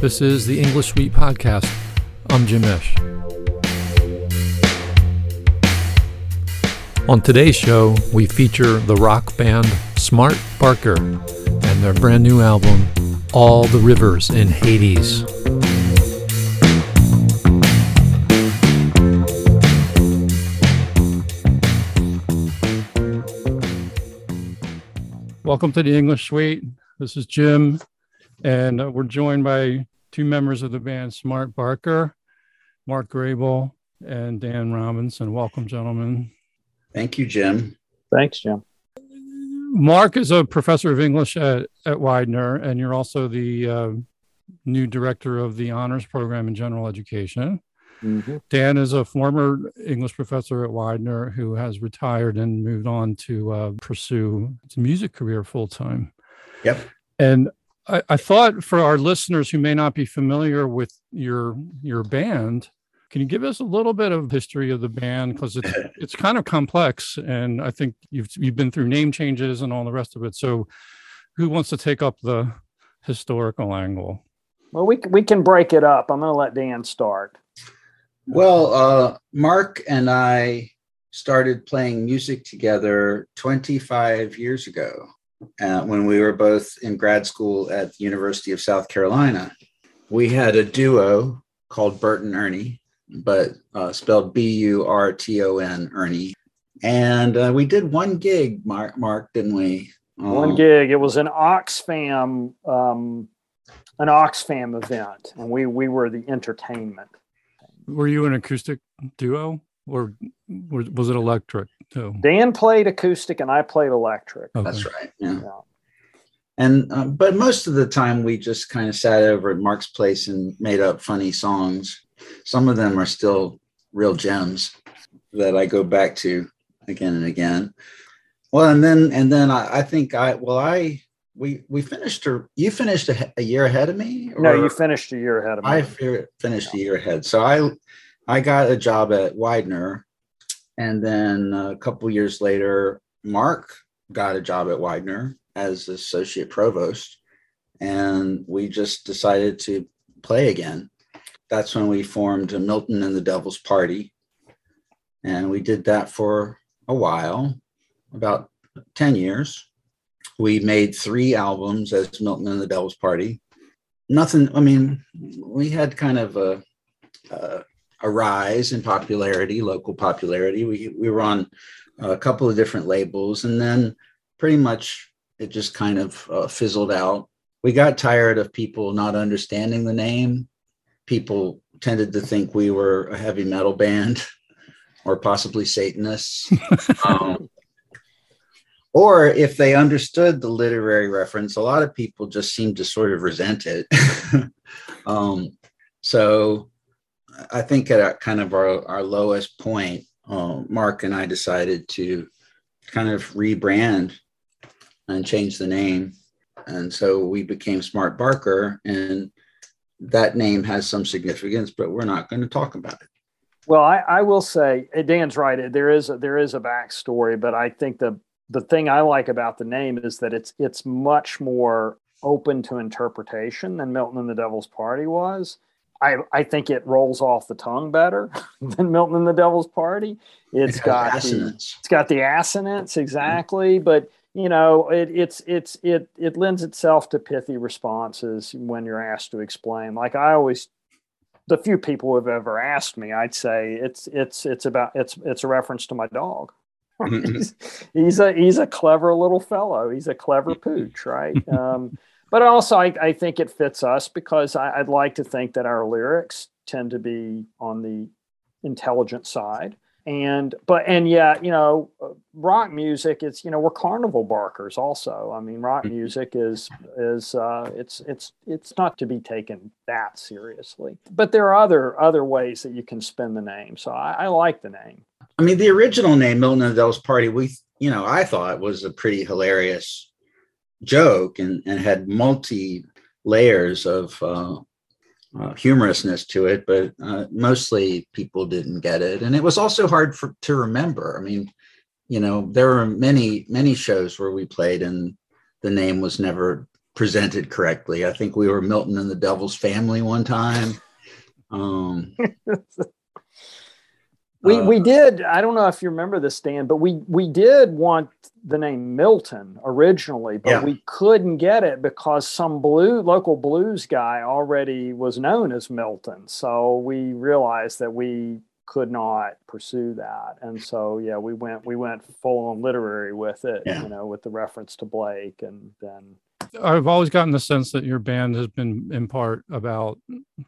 This is the English Suite Podcast. I'm Jim Ish. On today's show, we feature the rock band Smart Barker and their brand new album, All the Rivers in Hades. Welcome to the English Suite. This is Jim, and uh, we're joined by two members of the band, Smart Barker, Mark Graybill, and Dan Robinson. Welcome, gentlemen. Thank you, Jim. Thanks, Jim. Mark is a professor of English at, at Widener, and you're also the uh, new director of the honors program in general education. Mm-hmm. Dan is a former English professor at Widener who has retired and moved on to uh, pursue his music career full time. Yep. And I, I, thought for our listeners who may not be familiar with your your band, can you give us a little bit of history of the band because it's it's kind of complex, and I think you've you've been through name changes and all the rest of it. So, who wants to take up the historical angle? Well, we we can break it up. I'm going to let Dan start. Well, uh, Mark and I started playing music together 25 years ago uh, when we were both in grad school at the University of South Carolina. We had a duo called Bert and Ernie, but uh, spelled B U R T O N, Ernie. And uh, we did one gig, Mark, Mark didn't we? one um, gig. It was an Oxfam, um, an Oxfam event, and we we were the entertainment. Were you an acoustic duo? Or was it electric too? Dan played acoustic and I played electric. Okay. That's right. Yeah. yeah. And uh, but most of the time we just kind of sat over at Mark's place and made up funny songs. Some of them are still real gems that I go back to again and again. Well, and then and then I, I think I well I we we finished a you finished a, a year ahead of me. no, you finished a year ahead of me. I finished yeah. a year ahead. So I I got a job at Widener, and then a couple years later, Mark got a job at Widener as associate provost, and we just decided to play again. That's when we formed Milton and the Devil's Party, and we did that for a while, about ten years. We made three albums as Milton and the Devil's Party. Nothing. I mean, we had kind of a, a a rise in popularity, local popularity. We, we were on a couple of different labels, and then pretty much it just kind of uh, fizzled out. We got tired of people not understanding the name. People tended to think we were a heavy metal band or possibly Satanists. um, or if they understood the literary reference, a lot of people just seemed to sort of resent it. um, so I think at our, kind of our, our lowest point, uh, Mark and I decided to kind of rebrand and change the name. And so we became Smart Barker, and that name has some significance, but we're not going to talk about it. Well, I, I will say Dan's right. There is a, there is a backstory, but I think the the thing I like about the name is that it's it's much more open to interpretation than Milton and the Devil's Party was. I, I think it rolls off the tongue better than Milton and the Devil's Party. It's it got assonance. the, it's got the assonance exactly, mm-hmm. but you know it, it's it's it it lends itself to pithy responses when you're asked to explain. Like I always, the few people who've ever asked me, I'd say it's it's it's about it's it's a reference to my dog. Mm-hmm. he's, he's a he's a clever little fellow. He's a clever pooch, right? Um, but also I, I think it fits us because I, would like to think that our lyrics tend to be on the intelligent side. And but and yeah you know rock music it's you know we're carnival barkers also. I mean rock mm-hmm. music is is uh it's it's it's not to be taken that seriously. But there are other other ways that you can spin the name. So i, I like the name. I mean the original name milton and Devil's party we you know i thought was a pretty hilarious joke and, and had multi layers of uh, uh, humorousness to it, but uh, mostly people didn't get it. And it was also hard for, to remember. I mean, you know, there were many, many shows where we played and the name was never presented correctly. I think we were Milton and the Devil's Family one time. Um, we uh, we did. I don't know if you remember this, Dan, but we we did want the name Milton originally, but Yeah. we couldn't get it because some blue local blues guy already was known as Milton. So we realized that we could not pursue that, and so yeah, we went we went full on literary with it. Yeah. You know, with the reference to Blake, and then I've always gotten the sense that your band has been in part about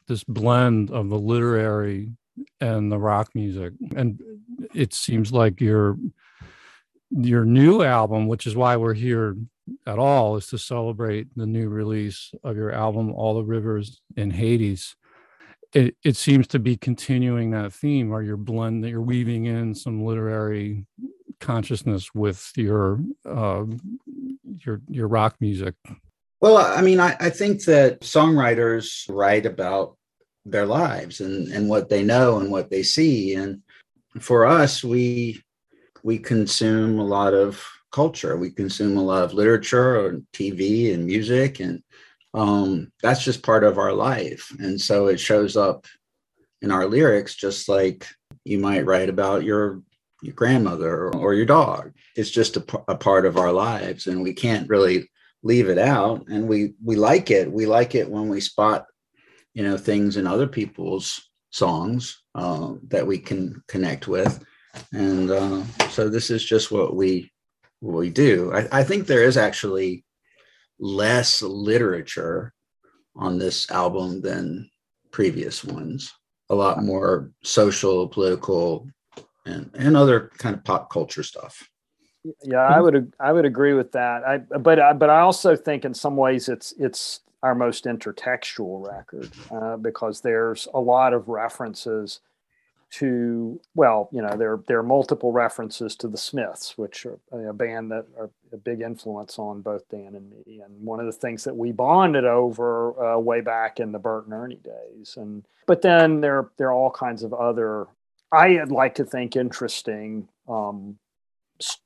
this blend of the literary and the rock music. And it seems like your your new album, which is why we're here at all, is to celebrate the new release of your album, All the Rivers in Hades. It, it seems to be continuing that theme where you're blending, you're weaving in some literary consciousness with your uh, your your rock music. Well, I mean, I, I think that songwriters write about their lives and, and what they know and what they see. And for us, we we consume a lot of culture. We consume a lot of literature and TV and music, and um, that's just part of our life. And so it shows up in our lyrics, just like you might write about your your grandmother or, your dog. It's just a, a part of our lives, and we can't really leave it out and we we like it we like it when we spot you know things in other people's songs uh, that we can connect with. And uh, so this is just what we what we do. I, I think there is actually less literature on this album than previous ones. A lot more social political and and other kind of pop culture stuff. Yeah, I would I would agree with that. I but I, but I also think in some ways it's it's our most intertextual record uh, because there's a lot of references to well, you know, there there are multiple references to the Smiths, which are a band that are a big influence on both Dan and me. And one of the things that we bonded over uh, way back in the Bert and Ernie days. And but then there there are all kinds of other I'd like to think interesting um,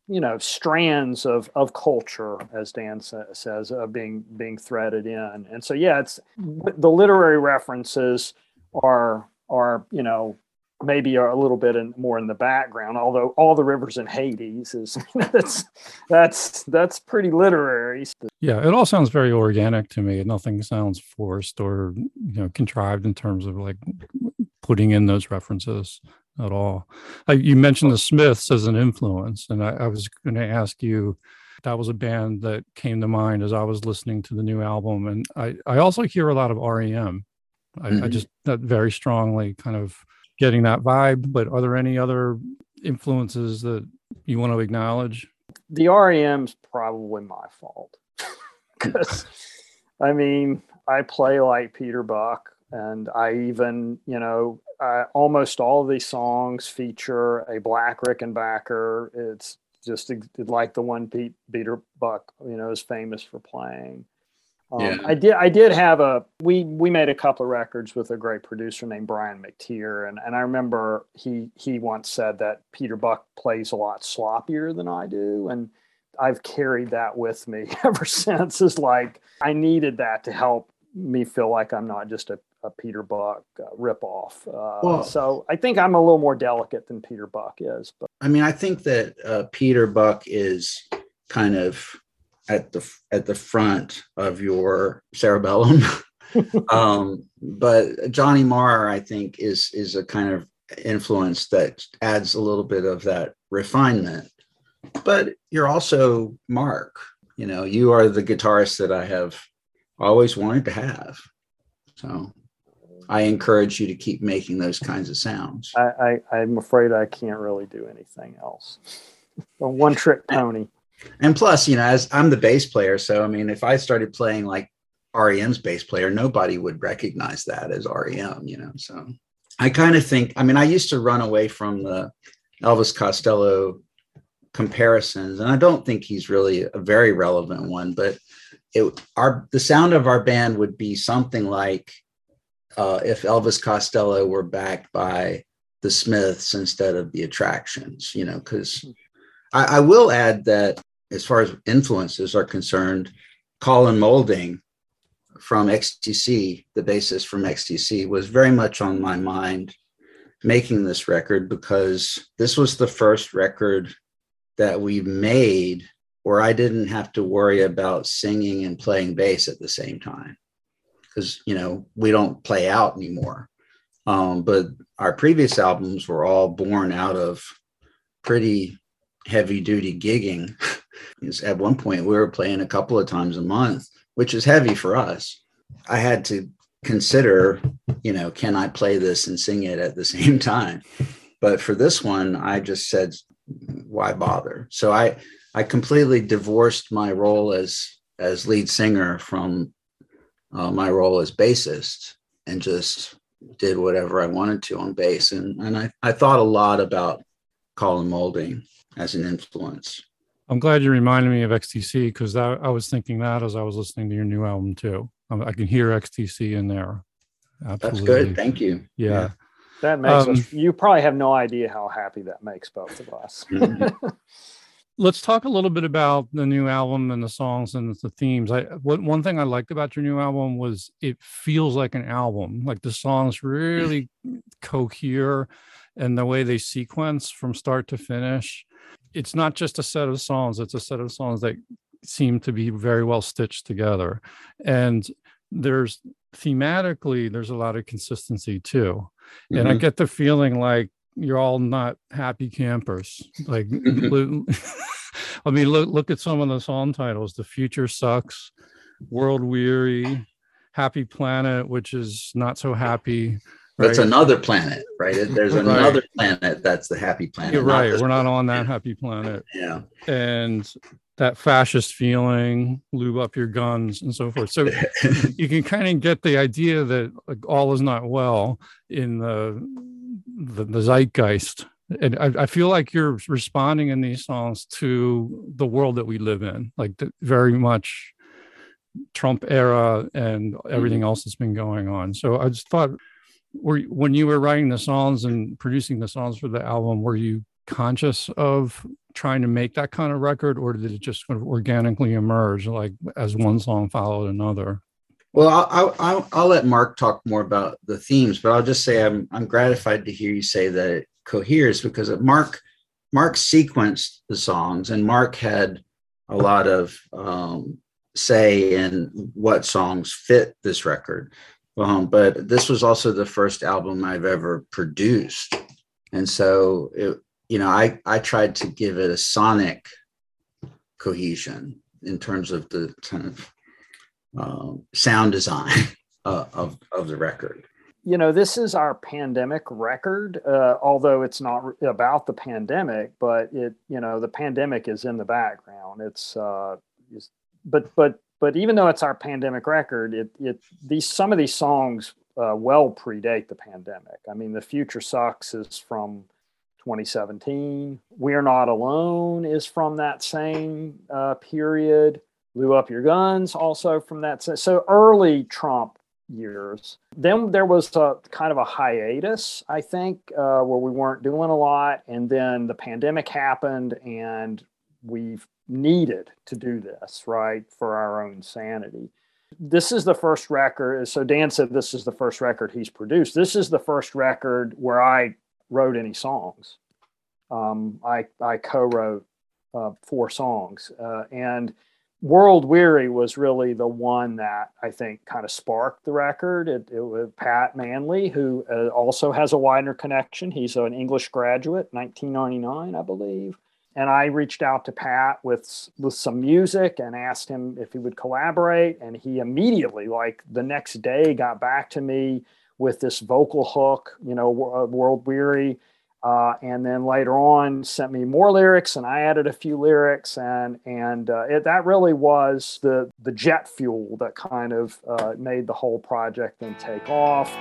you know strands of of culture as dan sa- says uh, being being threaded in. And so yeah it's the literary references are are you know maybe are a little bit in, more in the background although all the rivers in hades is that's that's that's pretty literary. Yeah, it all sounds very organic to me. Nothing sounds forced or you know contrived in terms of like putting in those references at all. Uh, you mentioned the Smiths as an influence, and I, I was going to ask you. That was a band that came to mind as I was listening to the new album, and I I also hear a lot of REM. I, I Mhm. just that very strongly kind of getting that vibe. But are there any other influences that you want to acknowledge? the rem's probably my fault because i mean i play like peter buck and i even you know uh, almost all of these songs feature a black rickenbacker it's just like the one Pete, peter buck you know is famous for playing um, Yeah. I did. I did have a. We we made a couple of records with a great producer named Brian McTeer, and and I remember he he once said that Peter Buck plays a lot sloppier than I do, and I've carried that with me ever since. Is like I needed that to help me feel like I'm not just a, a Peter Buck uh, ripoff. Uh, Well- so I think I'm a little more delicate than Peter Buck is. But I mean, I think that uh, Peter Buck is kind of at the at the front of your cerebellum, um, but Johnny Marr, I think, is is a kind of influence that adds a little bit of that refinement. But you're also Mark. You know, you are the guitarist that I have always wanted to have. So I encourage you to keep making those kinds of sounds. I, I I'm afraid I can't really do anything else. a one trick pony. And plus, you know, as I'm the bass player, so I mean, if I started playing like REM's bass player, nobody would recognize that as REM, you know. So I kind of think, I mean, I used to run away from the Elvis Costello comparisons, and I don't think he's really a very relevant one, but it our the sound of our band would be something like uh, if Elvis Costello were backed by the Smiths instead of the Attractions, you know, because I, I will add that as far as influences are concerned, Colin Moulding from XTC, the bassist from XTC, was very much on my mind making this record because this was the first record that we made where I didn't have to worry about singing and playing bass at the same time. Because, you know, we don't play out anymore. Um, but our previous albums were all born out of pretty heavy duty gigging. At one point, we were playing a couple of times a month, which is heavy for us. I had to consider, you know, can I play this and sing it at the same time? But for this one, I just said, why bother? So I I completely divorced my role as as lead singer from uh, my role as bassist and just did whatever I wanted to on bass. And and I, I thought a lot about Colin Moulding as an influence. I'm glad you reminded me of XTC because I, I was thinking that as I was listening to your new album too. Um, I can hear XTC in there. Absolutely. That's good. Thank you. Yeah. yeah. That makes um, us, you probably have no idea how happy that makes both of us. Let's talk a little bit about the new album and the songs and the themes. I what one thing I liked about your new album was it feels like an album. Like the songs really cohere and the way they sequence from start to finish. It's not just a set of songs, it's a set of songs that seem to be very well stitched together. And there's thematically there's a lot of consistency too. Mm-hmm. And I mm-hmm. get the feeling like you're all not happy campers. Like I mean look look at some of the song titles. The future sucks, world weary, happy planet, which is not so happy. That's another planet, right? There's right. another planet that's the happy planet. You're right. We're not on that happy planet. Yeah. And that fascist feeling, lube up your guns and so forth. So you can kind of get the idea that like all is not well in the the, the zeitgeist. And I, I, feel like you're responding in these songs to the world that we live in, like very much Trump era and everything mm-hmm. else that's been going on. So I just thought, were when you were writing the songs and producing the songs for the album, were you conscious of trying to make that kind of record, or did it just sort of organically emerge, like as one song followed another? Well, I'll, I'll, I'll let Mark talk more about the themes, but I'll just say I'm I'm gratified to hear you say that it coheres because Mark Mark sequenced the songs, and Mark had a lot of um, say in what songs fit this record. Um, but this was also the first album I've ever produced, and so it, you know, I I tried to give it a sonic cohesion in terms of the kind of um, sound design uh, of of the record. You know, this is our pandemic record, uh, although it's not about the pandemic, but it you know the pandemic is in the background. It's, uh, but but but even though it's our pandemic record, it it these some of these songs uh, well predate the pandemic. I mean, the future sucks is from 2017. We're Not Alone is from that same uh, period. Blew Up Your Guns also from that. So early Trump years. Then there was a kind of a hiatus, I think, uh, where we weren't doing a lot. And then the pandemic happened and we've needed to do this, right, for our own sanity. This is the first record. So Dan said this is the first record he's produced. This is the first record where I wrote any songs. Um, I I co-wrote uh, four songs, uh, and World Weary was really the one that I think kind of sparked the record. It, it was Pat Manley, who uh, also has a Widener connection. He's an English graduate, 1999, I believe. And I reached out to Pat with with some music and asked him if he would collaborate. And he immediately, like the next day, got back to me with this vocal hook, you know, World Weary. Uh, and then later on sent me more lyrics and I added a few lyrics and and uh, it, that really was the the jet fuel that kind of uh, made the whole project then take off.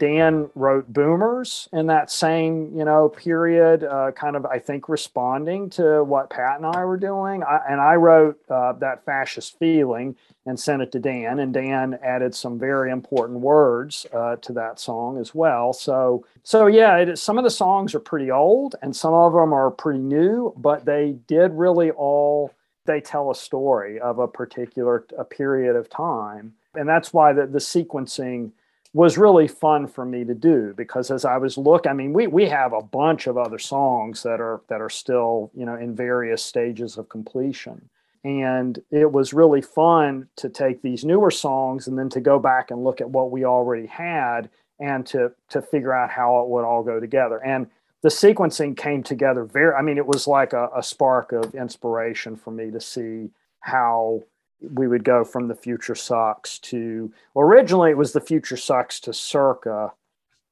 Dan wrote Boomers in that same, you know, period, uh, kind of, I think, responding to what Pat and I were doing. I, and I wrote uh, that fascist feeling and sent it to Dan, and Dan added some very important words uh, to that song as well. So, so yeah, some of the songs are pretty old, and some of them are pretty new, but they did really all they tell a story of a particular a period of time, and that's why the, the sequencing was really fun for me to do because as I was look, I mean, we we have a bunch of other songs that are that are still you know in various stages of completion, and it was really fun to take these newer songs and then to go back and look at what we already had and to to figure out how it would all go together. And the sequencing came together very i mean it was like a, a spark of inspiration for me to see how we would go from the future sucks to well, originally it was the future sucks to circa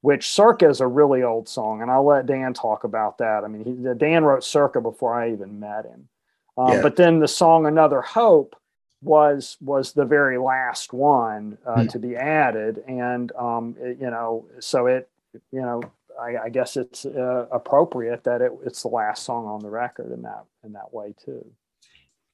which circa is a really old song and i'll let dan talk about that i mean he, dan wrote circa before i even met him um, Yeah. but then the song another hope was was the very last one uh, Hmm. to be added and um, it- you know so it you know I, I guess it's uh, appropriate that it, it's the last song on the record in that in that way too.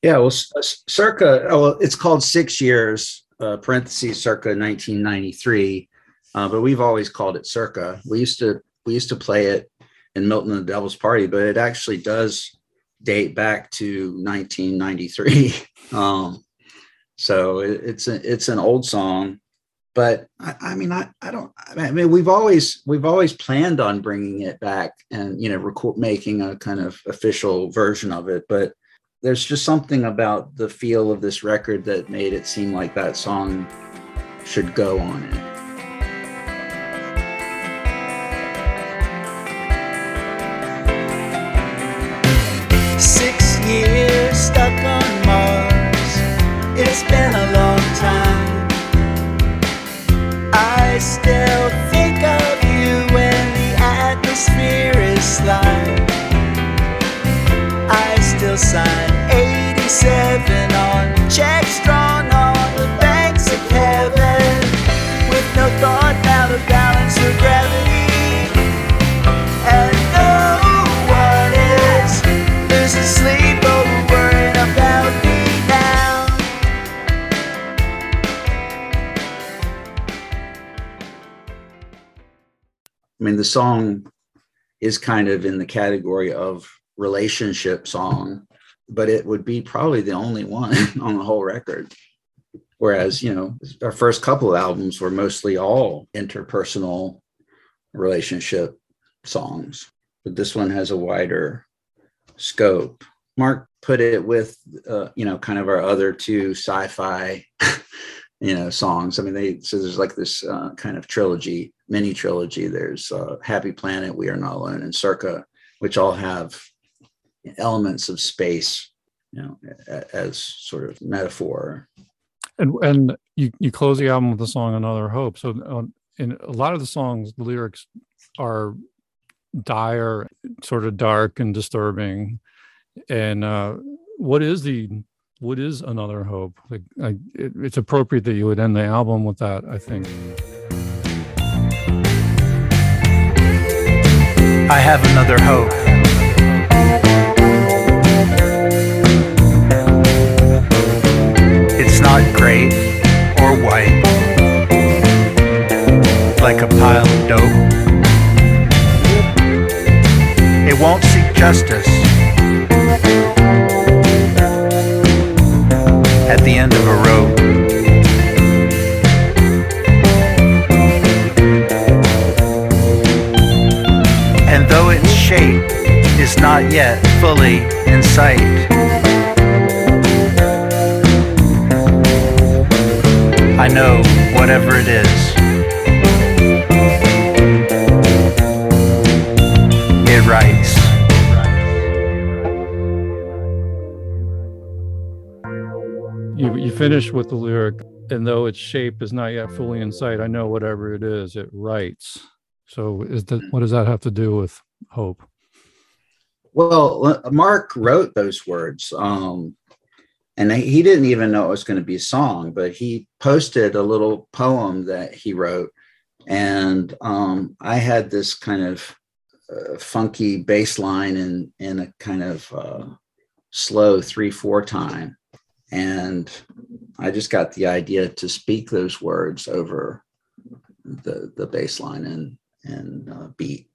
Yeah, well, circa, oh, well, it's called Six Years, uh, parentheses, circa 1993. Uh, but we've always called it circa. We used to we used to play it in Milton and the Devil's Party, but it actually does date back to 1993. um, so it, it's a, it's an old song, but I, I mean I, I don't I mean we've always we've always planned on bringing it back and you know record making a kind of official version of it, but there's just something about the feel of this record that made it seem like that song should go on it. Six years stuck on Mars. It's been a long time. I still think of you when the atmosphere is slime. I still sign I mean, the song is kind of in the category of relationship song, but it would be probably the only one on the whole record. Whereas, you know, our first couple of albums were mostly all interpersonal relationship songs, but this one has a wider scope. Mark put it with, uh, you know, kind of our other two sci fi, you know, songs. I mean, they, so there's like this uh, kind of trilogy, mini trilogy. There's uh, Happy Planet, We Are Not Alone, and Circa, which all have elements of space, you know, as sort of metaphor. And and you you close the album with the song another hope. So on, in a lot of the songs the lyrics are dire sort of dark and disturbing. And uh what is the what is another hope? Like I, it, it's appropriate that you would end the album with that i think. I have another hope. Not great or white, like a pile of dope. It won't seek justice, at the end of a rope. And though its shape is not yet fully in sight, I know whatever it is, it writes. You you finish with the lyric, and though its shape is not yet fully in sight, I know whatever it is, it writes. So is that what does that have to do with hope? Well, Mark wrote those words, um, and he didn't even know it was going to be a song, but he posted a little poem that he wrote, and um, I had this kind of uh, funky bass line in in a kind of uh, slow three four time, and I just got the idea to speak those words over the the bass line and and uh, beat.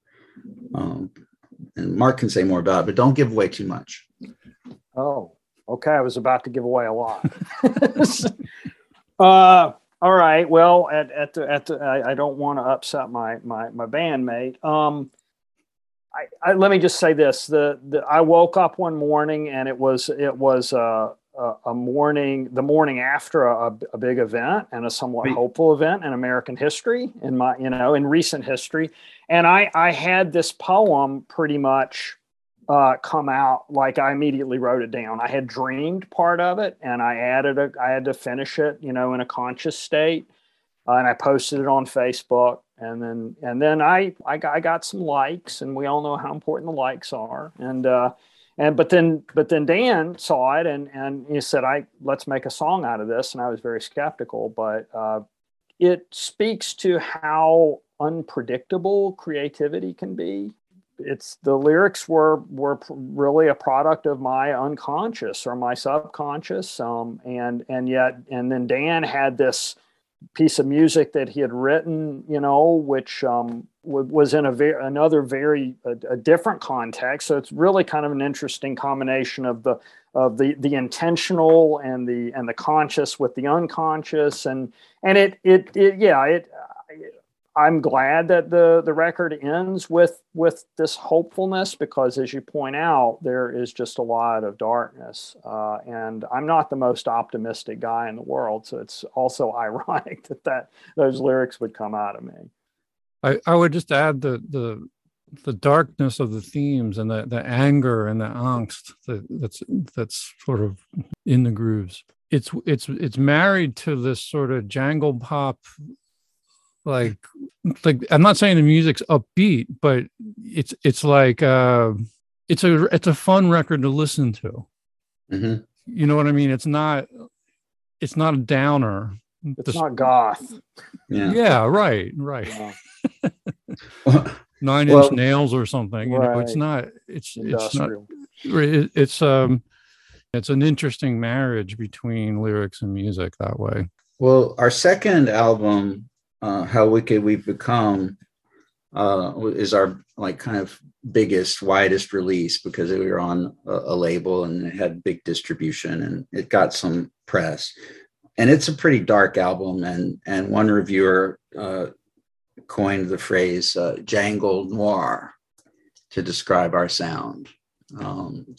Um, and Mark can say more about it, but don't give away too much. Oh, okay. I was about to give away a lot. uh, all right. Well, at, at the at the, I, I don't want to upset my my my bandmate. Um, I, I, let me just say this: the, the I woke up one morning and it was it was uh, a, a morning, the morning after a, a big event and a somewhat right. hopeful event in American history, in my you know in recent history, and I I had this poem pretty much uh, come out like I immediately wrote it down. I had dreamed part of it, and I added a I had to finish it, you know, in a conscious state, uh, and I posted it on Facebook, and then and then I I I got some likes, and we all know how important the likes are, and. Uh, and but then but then Dan saw it and and he said, "I let's make a song out of this." And I was very skeptical, but uh, it speaks to how unpredictable creativity can be. It's the lyrics were were really a product of my unconscious or my subconscious, um, and and yet and then Dan had this piece of music that he had written, you know, which um, was in a very another very a, a, different context. So it's really kind of an interesting combination of the of the the intentional and the and the conscious with the unconscious, and and it it, it yeah it I'm glad that the the record ends with with this hopefulness because, as you point out, there is just a lot of darkness, uh, and I'm not the most optimistic guy in the world. So it's also ironic that that those lyrics would come out of me. I, I would just add the the the darkness of the themes and the the anger and the angst that, that's that's sort of in the grooves. It's it's it's married to this sort of jangle pop like like i'm not saying the music's upbeat but it's it's like uh it's a it's a fun record to listen to mm-hmm. you know what i mean it's not it's not a downer it's the, not goth yeah yeah right right yeah. nine well, inch nails or something you right. know it's not it's Industrial. it's not it, it's um it's an interesting marriage between lyrics and music that way well our second album uh, how wicked we've become uh, is our like kind of biggest widest release because we were on a, a, label and it had big distribution and it got some press. And it's a pretty dark album and and one reviewer uh, coined the phrase uh, jangle noir to describe our sound. Um,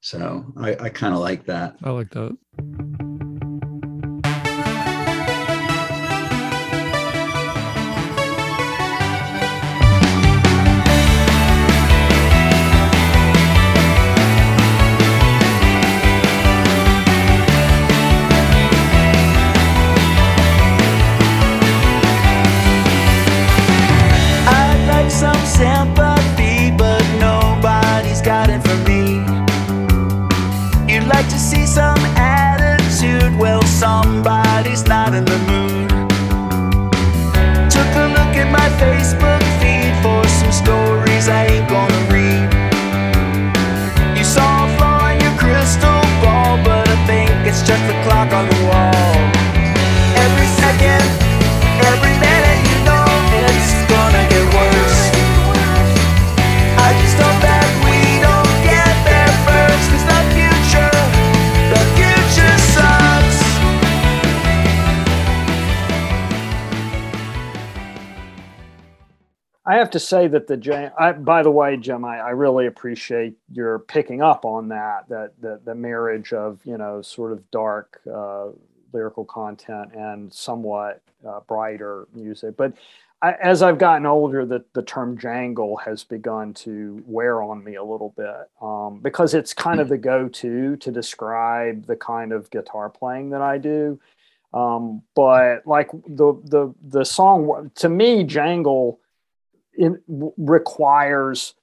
so i, I kind of like that. I like that Facebook feed for some stories I ain't gonna. Have to say that the J. I, by the way, Jim, I, I really appreciate your picking up on that. That the, the marriage of you know sort of dark uh, lyrical content and somewhat uh, brighter music. But I, as I've gotten older, the, the term jangle has begun to wear on me a little bit um, because it's kind of the go to to describe the kind of guitar playing that I do. Um, but like the, the, the song, to me, jangle in, requires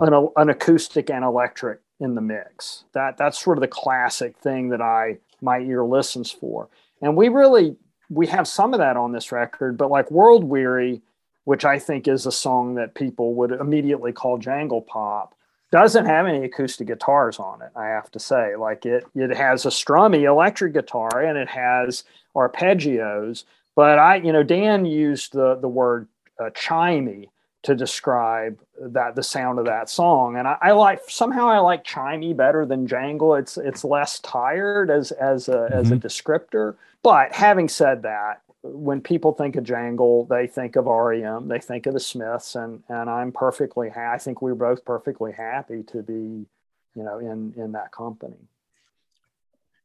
an, an acoustic and electric in the mix. That that's sort of the classic thing that I my ear listens for. And we really we have some of that on this record, but like World Weary, which I think is a song that people would immediately call jangle pop, doesn't have any acoustic guitars on it. I have to say, like it it has a strummy electric guitar and it has arpeggios. But I, you know, Dan used the the word uh, chimey to describe that the sound of that song. And I, I, like somehow I like chimey better than jangle. It's it's less tired as as a mm-hmm. as a mm-hmm. descriptor. But having said that, when people think of jangle, they think of REM, they think of the Smiths, and and I'm perfectly ha- I think we're both perfectly happy to be, you know, in in that company.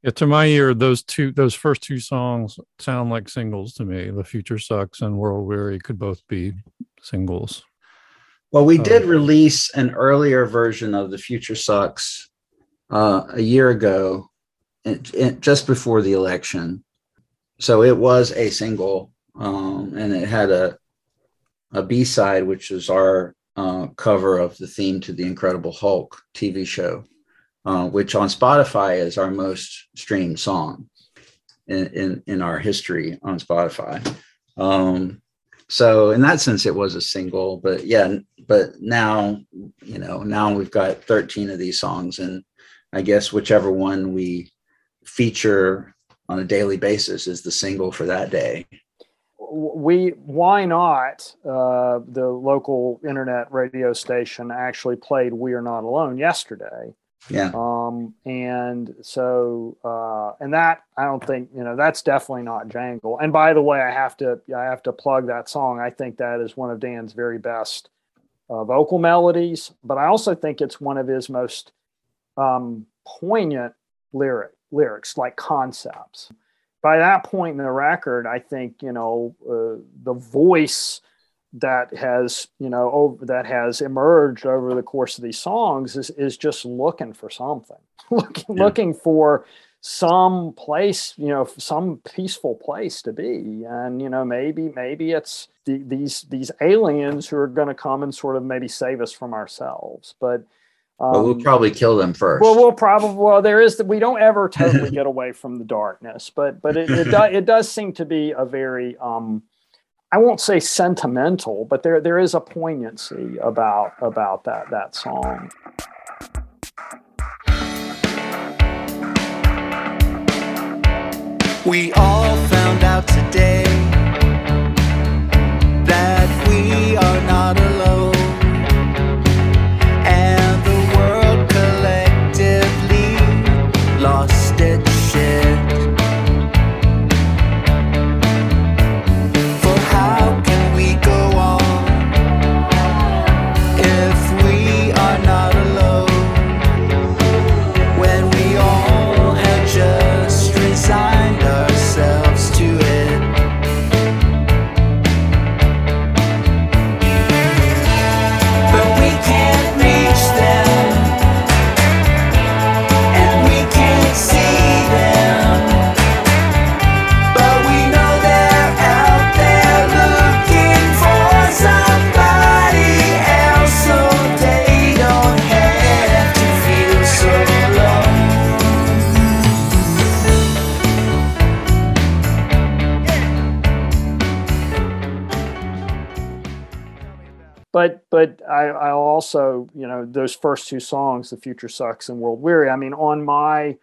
Yeah, to my ear, those two, those first two songs sound like singles to me. The Future Sucks and World Weary could both be singles. Well, we did release an earlier version of The Future Sucks uh, a year ago, just before the election. So it was a single, um, and it had a a B side, which is our uh, cover of the theme to the Incredible Hulk TV show, uh, which on Spotify is our most streamed song in in, in our history on Spotify. Um, so in that sense it was a single but yeah but now you know now we've got 13 of these songs and i guess whichever one we feature on a daily basis is the single for that day. We why not uh, the local internet radio station actually played we are not alone yesterday yeah. Um, and so, uh, and that I don't think you know that's definitely not Jangle. And by the way, I have to I have to plug that song. I think that is one of Dan's very best uh, vocal melodies, but I also think it's one of his most um, poignant lyric lyrics, like concepts. By that point in the record, I think you know uh, the voice that has you know over, that has emerged over the course of these songs is is just looking for something looking yeah. looking for some place you know some peaceful place to be and you know maybe maybe it's the, these these aliens who are going to come and sort of maybe save us from ourselves but um, well, we'll probably kill them first. Well, we'll probably well there is that we don't ever totally get away from the darkness, but but it it, do, it does seem to be a very um, I won't say sentimental, but there there is a poignancy about about that that song. We all those first two songs, "The Future Sucks" and "World Weary." I mean, on my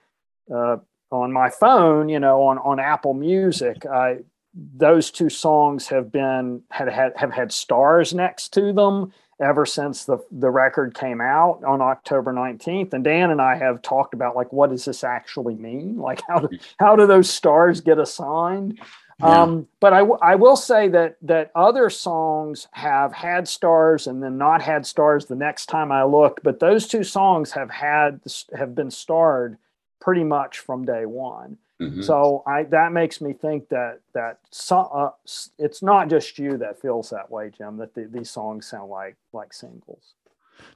uh, on my phone, you know, on on Apple Music, I those two songs have been had, had have had stars next to them ever since the the record came out on October 19th and Dan and I have talked about like what does this actually mean like how do, how do those stars get assigned Yeah. Um, but I, w- I will say that that other songs have had stars and then not had stars the next time I looked. But those two songs have had have been starred pretty much from day one. Mhm. So I that makes me think that that so, uh, it's not just you that feels that way, Jim. That the, these songs sound like like singles.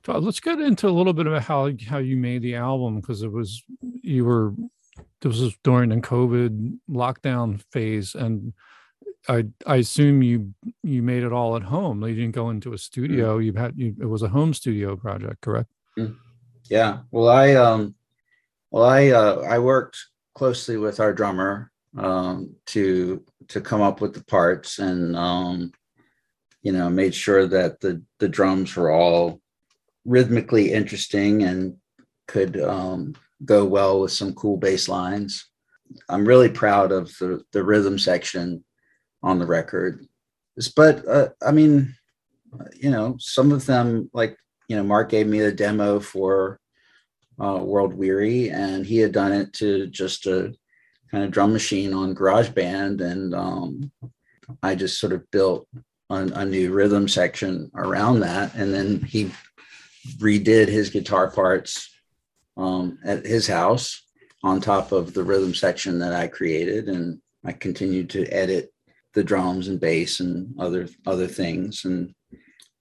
So let's get into a little bit about how how you made the album because it was you were this was during the COVID lockdown phase, and I I assume you you made it all at home. You didn't go into a studio. You had you it was a home studio project, correct? Yeah. Well, I um, well, I uh, I worked closely with our drummer um, to to come up with the parts, and um, you know, made sure that the the drums were all rhythmically interesting and could um, go well with some cool bass lines. I'm really proud of the the rhythm section on the record, but uh, I mean, you know, some of them like you know, Mark gave me a demo for uh, World Weary, and he had done it to just a kind of drum machine on GarageBand, and um, I just sort of built a, a new rhythm section around that, and then he redid his guitar parts um, at his house on top of the rhythm section that I created, and I continued to edit the drums and bass and other other things, and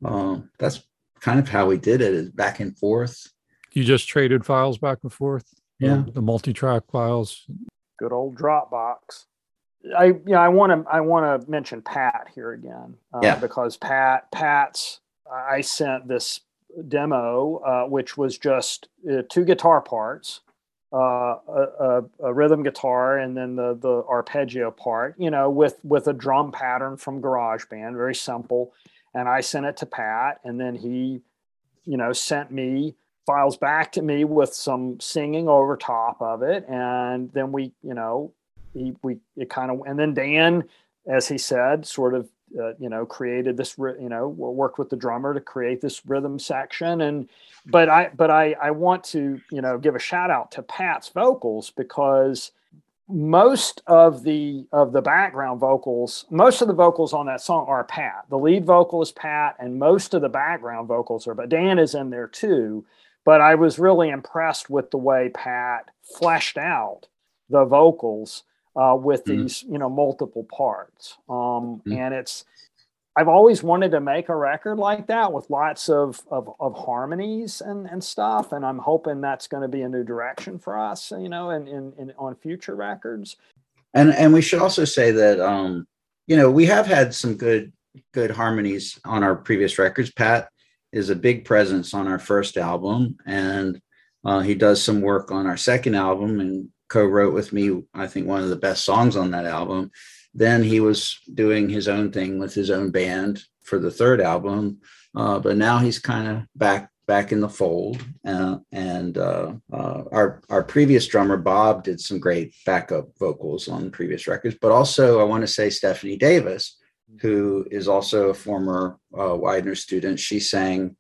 um, that's kind of how we did it is back and forth You just traded files back and forth. Yeah. the multi-track files. Good old Dropbox. I you know I want to I want to mention Pat here again uh, Yeah. because Pat Pat's I sent this demo uh, which was just uh, two guitar parts, uh, a, a, rhythm guitar and then the the arpeggio part. You know with with a drum pattern from GarageBand, very simple. And I sent it to Pat, and then he, you know, sent me files back to me with some singing over top of it and then we you know he we it kind of and then dan as he said sort of uh, you know created this you know worked with the drummer to create this rhythm section. And but i but i i want to you know give a shout out to pat's vocals because most of the of the background vocals most of the vocals on that song are pat. The lead vocal is pat and most of the background vocals are but dan is in there too. But I was really impressed with the way Pat fleshed out the vocals uh, with Mhm. these, you know, multiple parts. Um, Mhm. And it's, I've always wanted to make a record like that with lots of of, of harmonies and, and stuff, and I'm hoping that's going to be a new direction for us, you know, and in, in, on future records. and and we should also say that um you know we have had some good good harmonies on our previous records pat is a big presence on our first album and uh, he does some work on our second album and co-wrote with me i think one of the best songs on that album. Then he was doing his own thing with his own band for the third album. Uh, but now he's kind of back back in the fold. Uh, and uh, uh, our our previous drummer bob did some great backup vocals on previous records. But also i want to say stephanie davis who is also a former uh, widener student she sang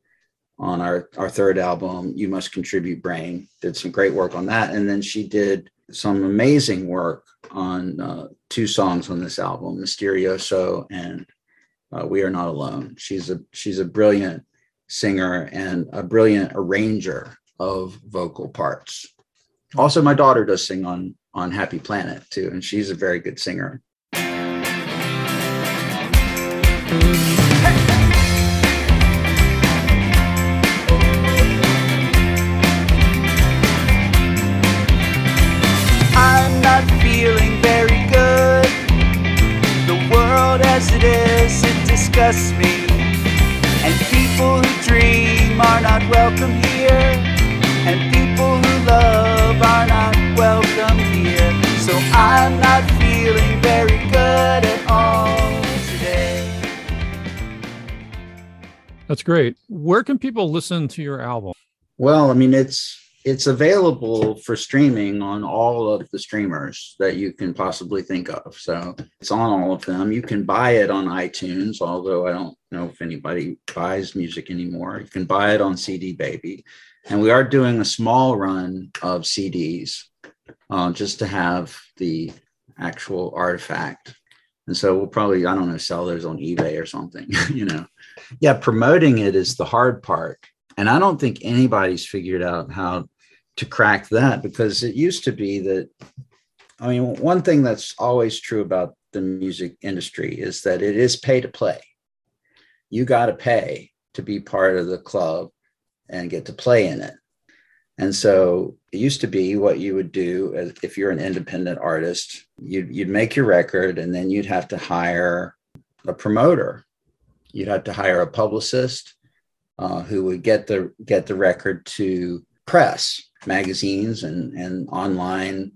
on our our third album you must contribute brain did some great work on that. And then she did some amazing work on uh, two songs on this album mysterioso and uh, we are not alone. She's a she's a brilliant singer and a brilliant arranger of vocal parts. Also my daughter does sing on on happy planet too and she's a very good singer it disgusts me. And people who dream are not welcome here. And people who love are not welcome here. So I'm not feeling very good at all today. That's great. Where can people listen to your album? Well, I mean, it's it's available for streaming on all of the streamers that you can possibly think of. So it's on all of them. You can buy it on iTunes, although I don't know if anybody buys music anymore. You can buy it on CD Baby, and we are doing a small run of CDs uh, just to have the actual artifact. And so we'll probably, I don't know, sell those on eBay or something, you know. Yeah, promoting it is the hard part. And I don't think anybody's figured out how to crack that because it used to be that I mean, one thing that's always true about the music industry is that it is pay to play. You got to pay to be part of the club and get to play in it. And so it used to be what you would do if you're an independent artist, you'd, you'd make your record and then you'd have to hire a promoter. You'd have to hire a publicist uh, who would get the get the record to press magazines and, and online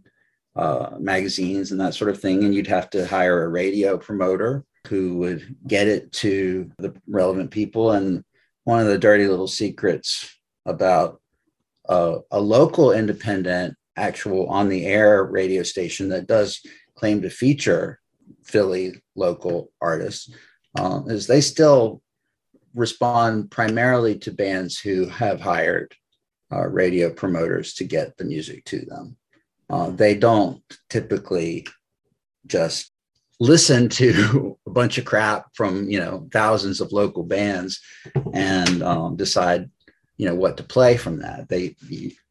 uh, magazines and that sort of thing. And you'd have to hire a radio promoter who would get it to the relevant people. And one of the dirty little secrets about uh, a local independent, actual on the air radio station that does claim to feature Philly local artists uh, is they still respond primarily to bands who have hired uh, radio promoters to get the music to them. Uh, they don't typically just listen to a bunch of crap from you know thousands of local bands and um, decide you know what to play from that. They,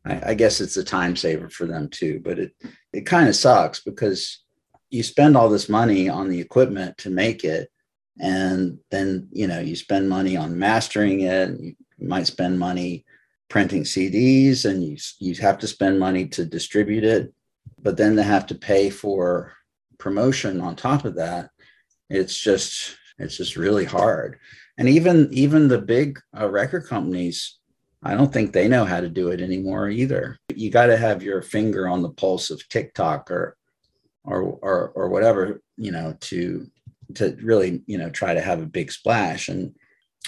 I, I guess it's a time saver for them too, but it it kind of sucks because you spend all this money on the equipment to make it and then you know you spend money on mastering it you might spend money printing CDs and you, you have to spend money to distribute it, but then they have to pay for promotion on top of that. It's just, it's just really hard. And even, even the big uh, record companies, I don't think they know how to do it anymore either. You got to have your finger on the pulse of TikTok or, or, or, or whatever, you know, to, to really, you know, try to have a big splash. And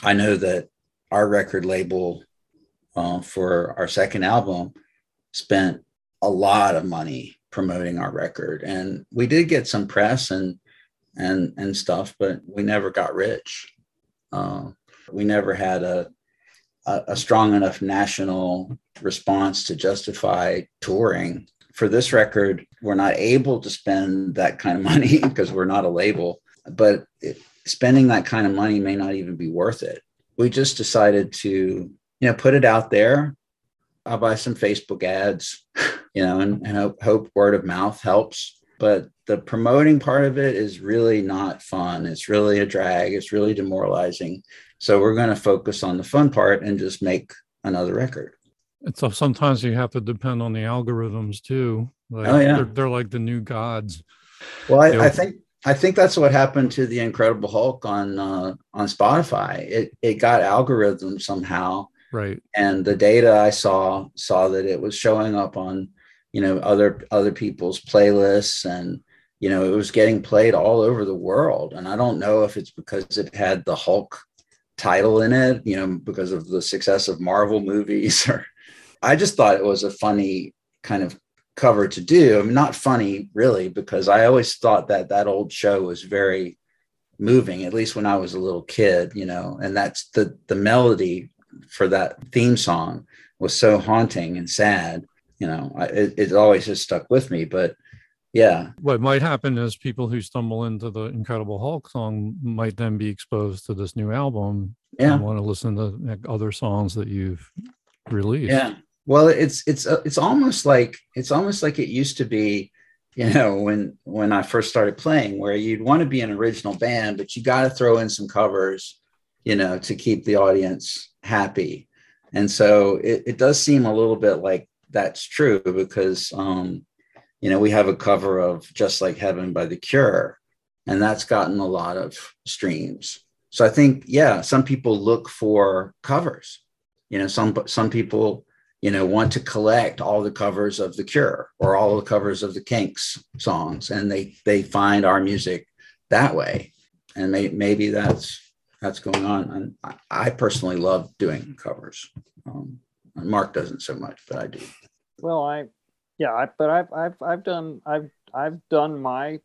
I know that our record label uh, for our second album spent a lot of money promoting our record. And we did get some press and and and stuff but we never got rich. Uh, we never had a, a, a strong enough national response to justify touring. For this record we're not able to spend that kind of money because we're not a label but it, spending that kind of money may not even be worth it we just decided to you know, put it out there. I'll buy some Facebook ads, you know, and, and hope, hope word of mouth helps. But the promoting part of it is really not fun. It's really a drag. It's really demoralizing. So we're going to focus on the fun part and just make another record. And so sometimes you have to depend on the algorithms too. Like oh yeah, they're, they're like the new gods. Well, I, I, think I think that's what happened to the Incredible Hulk on uh, on Spotify. It it got algorithms somehow. Right. And the data i saw saw that it was showing up on you know other other people's playlists and you know it was getting played all over the world. And i don't know if it's because it had the hulk title in it you know because of the success of marvel movies or i just thought it was a funny kind of cover to do I mean, not funny really because i always thought that that old show was very moving at least when i was a little kid you know and that's the the melody for that theme song was so haunting and sad. You know, I, it, it always has stuck with me. But yeah, what might happen is people who stumble into the Incredible Hulk song might then be exposed to this new album yeah. and want to listen to other songs that you've released. Yeah. Well, it's it's uh, it's almost like it's almost like it used to be you know when when i first started playing where you'd want to be an original band but you got to throw in some covers you know to keep the audience happy. And so it, it does seem a little bit like that's true because, um, you know, we have a cover of Just Like Heaven by The Cure, and that's gotten a lot of streams. So I think, yeah, some people look for covers. You know, some some people, you know, want to collect all the covers of The Cure or all the covers of the Kinks songs, and they they find our music that way. And may, maybe that's that's going on. And I, personally love doing covers. Um, Mark doesn't so much, but I do. Well, I, yeah, I, but I've, I've, I've done, I've, I've done my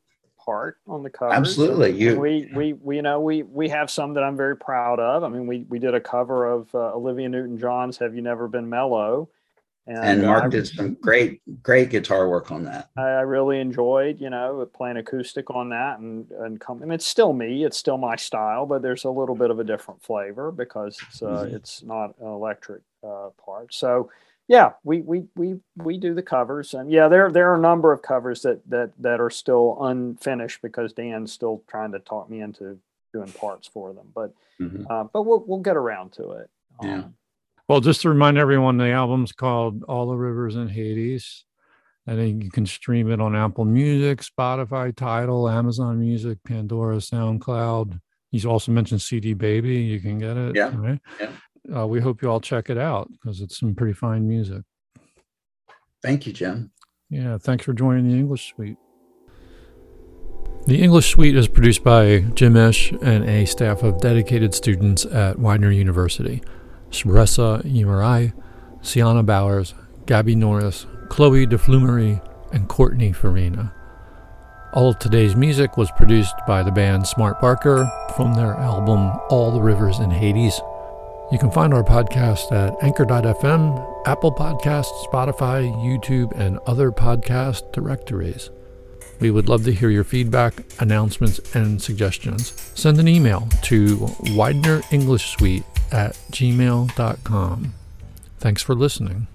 part on the covers. Absolutely, you. We, we, we, you know, we, we have some that I'm very proud of. I mean, we, we did a cover of uh, Olivia Newton-John's "Have You Never Been Mellow," And uh, Mark I- did some great, great guitar work on that. I I really enjoyed, you know, playing acoustic on that, and and come. I mean, it's still me, it's still my style, but there's a little bit of a different flavor because it's uh, Mhm. it's not an electric uh, part. So, yeah, we we we we do the covers, and yeah, there there are a number of covers that that that are still unfinished because Dan's still trying to talk me into doing parts for them, but Mhm. uh, but we'll we'll get around to it. Yeah. Um, Well, just to remind everyone, the album's called All the Rivers in Hades. I think you can stream it on Apple Music, Spotify, Tidal, Amazon Music, Pandora, SoundCloud. He's also mentioned CD Baby. You can get it. Yeah, Right? yeah. Uh, we hope you all check it out because it's some pretty fine music. Thank you, Jim. Yeah, thanks for joining the English Suite. The English Suite is produced by Jim Ish and a staff of dedicated students at Widener University. Shressa Yimarai, Sienna Bowers, Gabby Norris, Chloe DeFlumery, and Courtney Farina. All of today's music was produced by the band Smart Barker from their album All the Rivers in Hades. You can find our podcast at anchor.fm, Apple Podcasts, Spotify, YouTube, and other podcast directories. We would love to hear your feedback, announcements, and suggestions. Send an email to widenerenglishsuite English Suite at gmail.com. Thanks for listening.